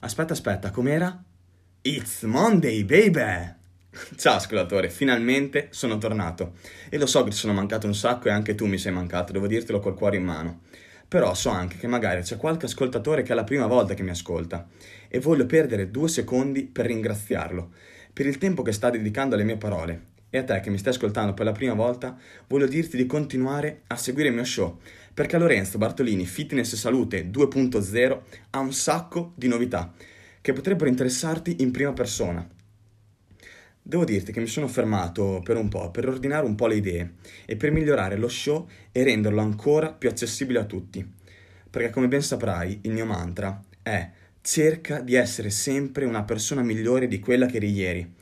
Aspetta, aspetta, com'era? It's Monday, baby! Ciao ascoltatore, finalmente sono tornato. E lo so che ti sono mancato un sacco e anche tu mi sei mancato, devo dirtelo col cuore in mano. Però so anche che magari c'è qualche ascoltatore che è la prima volta che mi ascolta e voglio perdere due secondi per ringraziarlo per il tempo che sta dedicando alle mie parole. E a te che mi stai ascoltando per la prima volta, voglio dirti di continuare a seguire il mio show perché Lorenzo Bartolini Fitness e Salute 2.0 ha un sacco di novità che potrebbero interessarti in prima persona. Devo dirti che mi sono fermato per un po' per ordinare un po' le idee e per migliorare lo show e renderlo ancora più accessibile a tutti. Perché come ben saprai, il mio mantra è cerca di essere sempre una persona migliore di quella che eri ieri.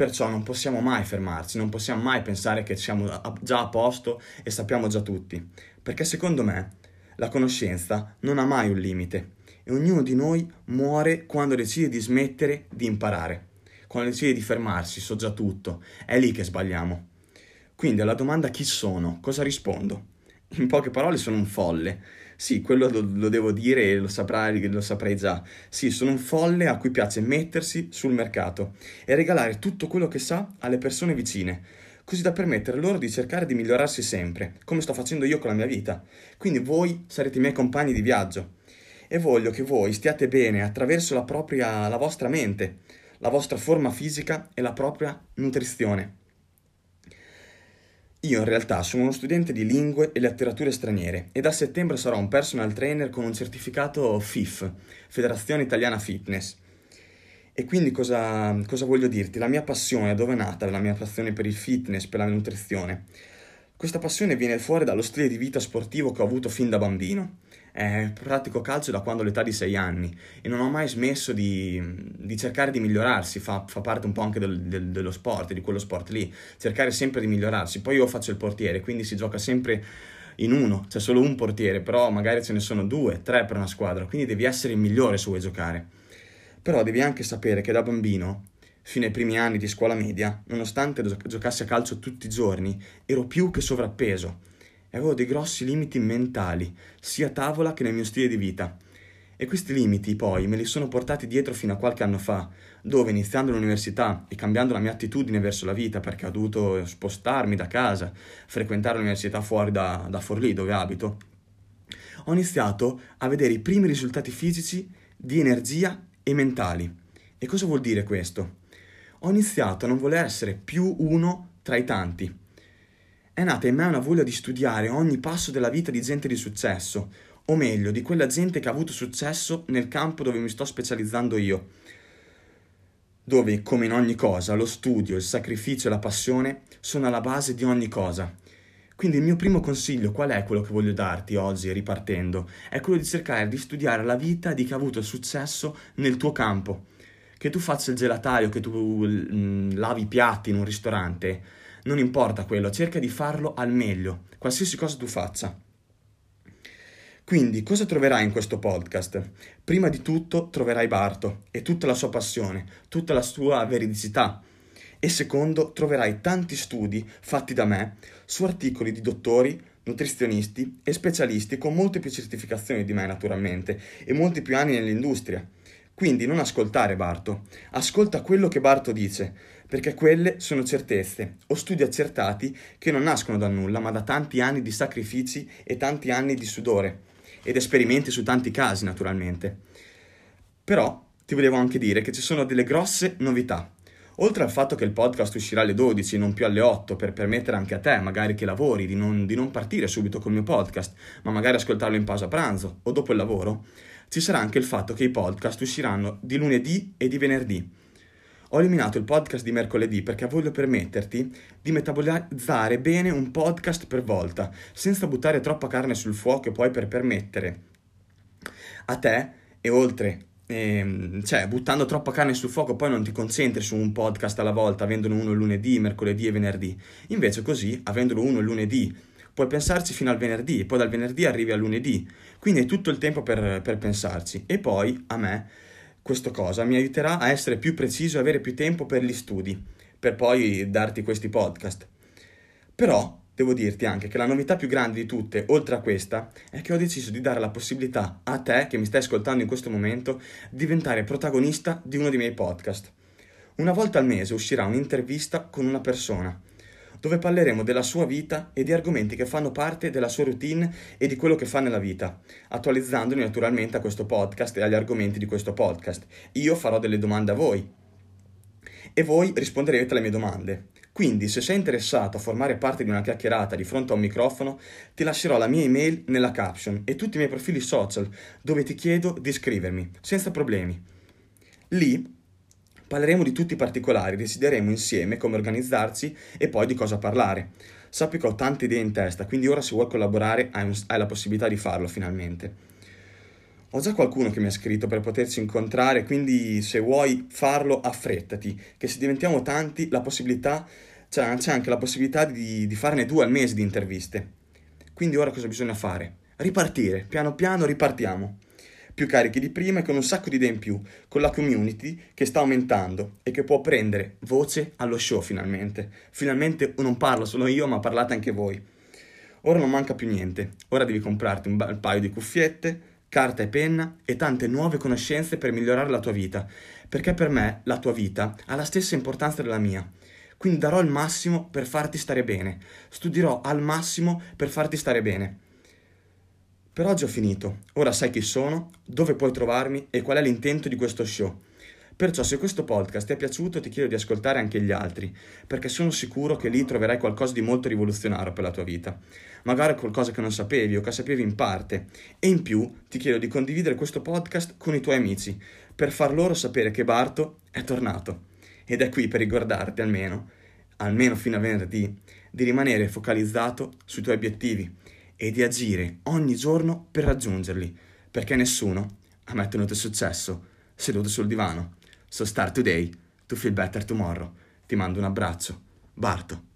Perciò non possiamo mai fermarci, non possiamo mai pensare che siamo già a posto e sappiamo già tutti, perché secondo me la conoscenza non ha mai un limite e ognuno di noi muore quando decide di smettere di imparare, quando decide di fermarsi, so già tutto, è lì che sbagliamo. Quindi alla domanda chi sono, cosa rispondo? In poche parole sono un folle, sì, quello lo, lo devo dire e lo saprai, lo saprai già. Sì, sono un folle a cui piace mettersi sul mercato e regalare tutto quello che sa alle persone vicine, così da permettere loro di cercare di migliorarsi sempre, come sto facendo io con la mia vita. Quindi voi sarete i miei compagni di viaggio e voglio che voi stiate bene attraverso la, propria, la vostra mente, la vostra forma fisica e la propria nutrizione. Io in realtà sono uno studente di lingue e letterature straniere e da settembre sarò un personal trainer con un certificato FIF, Federazione Italiana Fitness. E quindi cosa, cosa voglio dirti? La mia passione, dove è nata la mia passione per il fitness, per la nutrizione? Questa passione viene fuori dallo stile di vita sportivo che ho avuto fin da bambino. Eh, pratico calcio da quando ho l'età di 6 anni e non ho mai smesso di, di cercare di migliorarsi, fa, fa, parte un po' anche del, del, dello sport, di quello sport lì, cercare sempre di migliorarsi. Poi io faccio il portiere, quindi si gioca sempre in uno, c'è solo un portiere, però magari ce ne sono due, tre per una squadra, quindi devi essere il migliore se vuoi giocare. Però devi anche sapere che da bambino, fino ai primi anni di scuola media, nonostante giocassi a calcio tutti i giorni, ero più che sovrappeso e avevo dei grossi limiti mentali, sia a tavola che nel mio stile di vita. E questi limiti poi me li sono portati dietro fino a qualche anno fa, dove iniziando l'università e cambiando la mia attitudine verso la vita perché ho dovuto spostarmi da casa, frequentare l'università fuori da, da Forlì dove abito, ho iniziato a vedere i primi risultati fisici di energia e mentali. E cosa vuol dire questo? Ho iniziato a non voler essere più uno tra i tanti, è nata in me una voglia di studiare ogni passo della vita di gente di successo, o meglio, di quella gente che ha avuto successo nel campo dove mi sto specializzando io. Dove, come in ogni cosa, lo studio, il sacrificio e la passione sono alla base di ogni cosa. Quindi il mio primo consiglio, qual è quello che voglio darti oggi, ripartendo? È quello di cercare di studiare la vita di chi ha avuto successo nel tuo campo. Che tu faccia il gelataio, che tu mm, lavi i piatti in un ristorante, non importa quello, cerca di farlo al meglio, qualsiasi cosa tu faccia. Quindi, cosa troverai in questo podcast? Prima di tutto troverai Barto e tutta la sua passione, tutta la sua veridicità. E secondo, troverai tanti studi fatti da me su articoli di dottori, nutrizionisti e specialisti con molte più certificazioni di me naturalmente e molti più anni nell'industria. Quindi non ascoltare Barto, ascolta quello che Barto dice, perché quelle sono certezze o studi accertati che non nascono da nulla, ma da tanti anni di sacrifici e tanti anni di sudore ed esperimenti su tanti casi, naturalmente. Però ti volevo anche dire che ci sono delle grosse novità. Oltre al fatto che il podcast uscirà alle 12 e non più alle 8 per permettere anche a te, magari che lavori, di non, di non partire subito col mio podcast, ma magari ascoltarlo in pausa pranzo o dopo il lavoro, ci sarà anche il fatto che i podcast usciranno di lunedì e di venerdì. Ho eliminato il podcast di mercoledì perché voglio permetterti di metabolizzare bene un podcast per volta, senza buttare troppa carne sul fuoco e poi per permettere a te e oltre ehm, cioè buttando troppa carne sul fuoco poi non ti concentri su un podcast alla volta avendolo uno lunedì, mercoledì e venerdì invece così avendolo uno lunedì puoi pensarci fino al venerdì, poi dal venerdì arrivi al lunedì, quindi hai tutto il tempo per, per pensarci. E poi a me questa cosa mi aiuterà a essere più preciso e avere più tempo per gli studi, per poi darti questi podcast. Però devo dirti anche che la novità più grande di tutte, oltre a questa, è che ho deciso di dare la possibilità a te, che mi stai ascoltando in questo momento, di diventare protagonista di uno dei miei podcast. Una volta al mese uscirà un'intervista con una persona, dove parleremo della sua vita e di argomenti che fanno parte della sua routine e di quello che fa nella vita, attualizzandoli naturalmente a questo podcast e agli argomenti di questo podcast. Io farò delle domande a voi e voi risponderete alle mie domande. Quindi, se sei interessato a formare parte di una chiacchierata di fronte a un microfono, ti lascerò la mia email nella caption e tutti i miei profili social, dove ti chiedo di iscrivermi, senza problemi. Lì parleremo di tutti i particolari, decideremo insieme come organizzarci e poi di cosa parlare. Sappi che ho tante idee in testa, quindi ora se vuoi collaborare hai, un, hai la possibilità di farlo finalmente. Ho già qualcuno che mi ha scritto per poterci incontrare, quindi se vuoi farlo affrettati, che se diventiamo tanti la possibilità, cioè, c'è anche la possibilità di, di farne due al mese di interviste. Quindi ora cosa bisogna fare? Ripartire, piano piano ripartiamo. Più carichi di prima e con un sacco di idee in più, con la community che sta aumentando e che può prendere voce allo show finalmente. Finalmente non parlo solo io, ma parlate anche voi. Ora non manca più niente, ora devi comprarti un bel paio di cuffiette, carta e penna e tante nuove conoscenze per migliorare la tua vita, perché per me la tua vita ha la stessa importanza della mia. Quindi darò il massimo per farti stare bene, studierò al massimo per farti stare bene. Per oggi ho finito, ora sai chi sono, dove puoi trovarmi e qual è l'intento di questo show. Perciò se questo podcast ti è piaciuto ti chiedo di ascoltare anche gli altri, perché sono sicuro che lì troverai qualcosa di molto rivoluzionario per la tua vita. Magari qualcosa che non sapevi o che sapevi in parte. E in più ti chiedo di condividere questo podcast con i tuoi amici, per far loro sapere che Barto è tornato. Ed è qui per ricordarti almeno, almeno fino a venerdì, di rimanere focalizzato sui tuoi obiettivi e di agire ogni giorno per raggiungerli, perché nessuno ha mai ottenuto successo seduto sul divano. So start today to feel better tomorrow. Ti mando un abbraccio. Barto.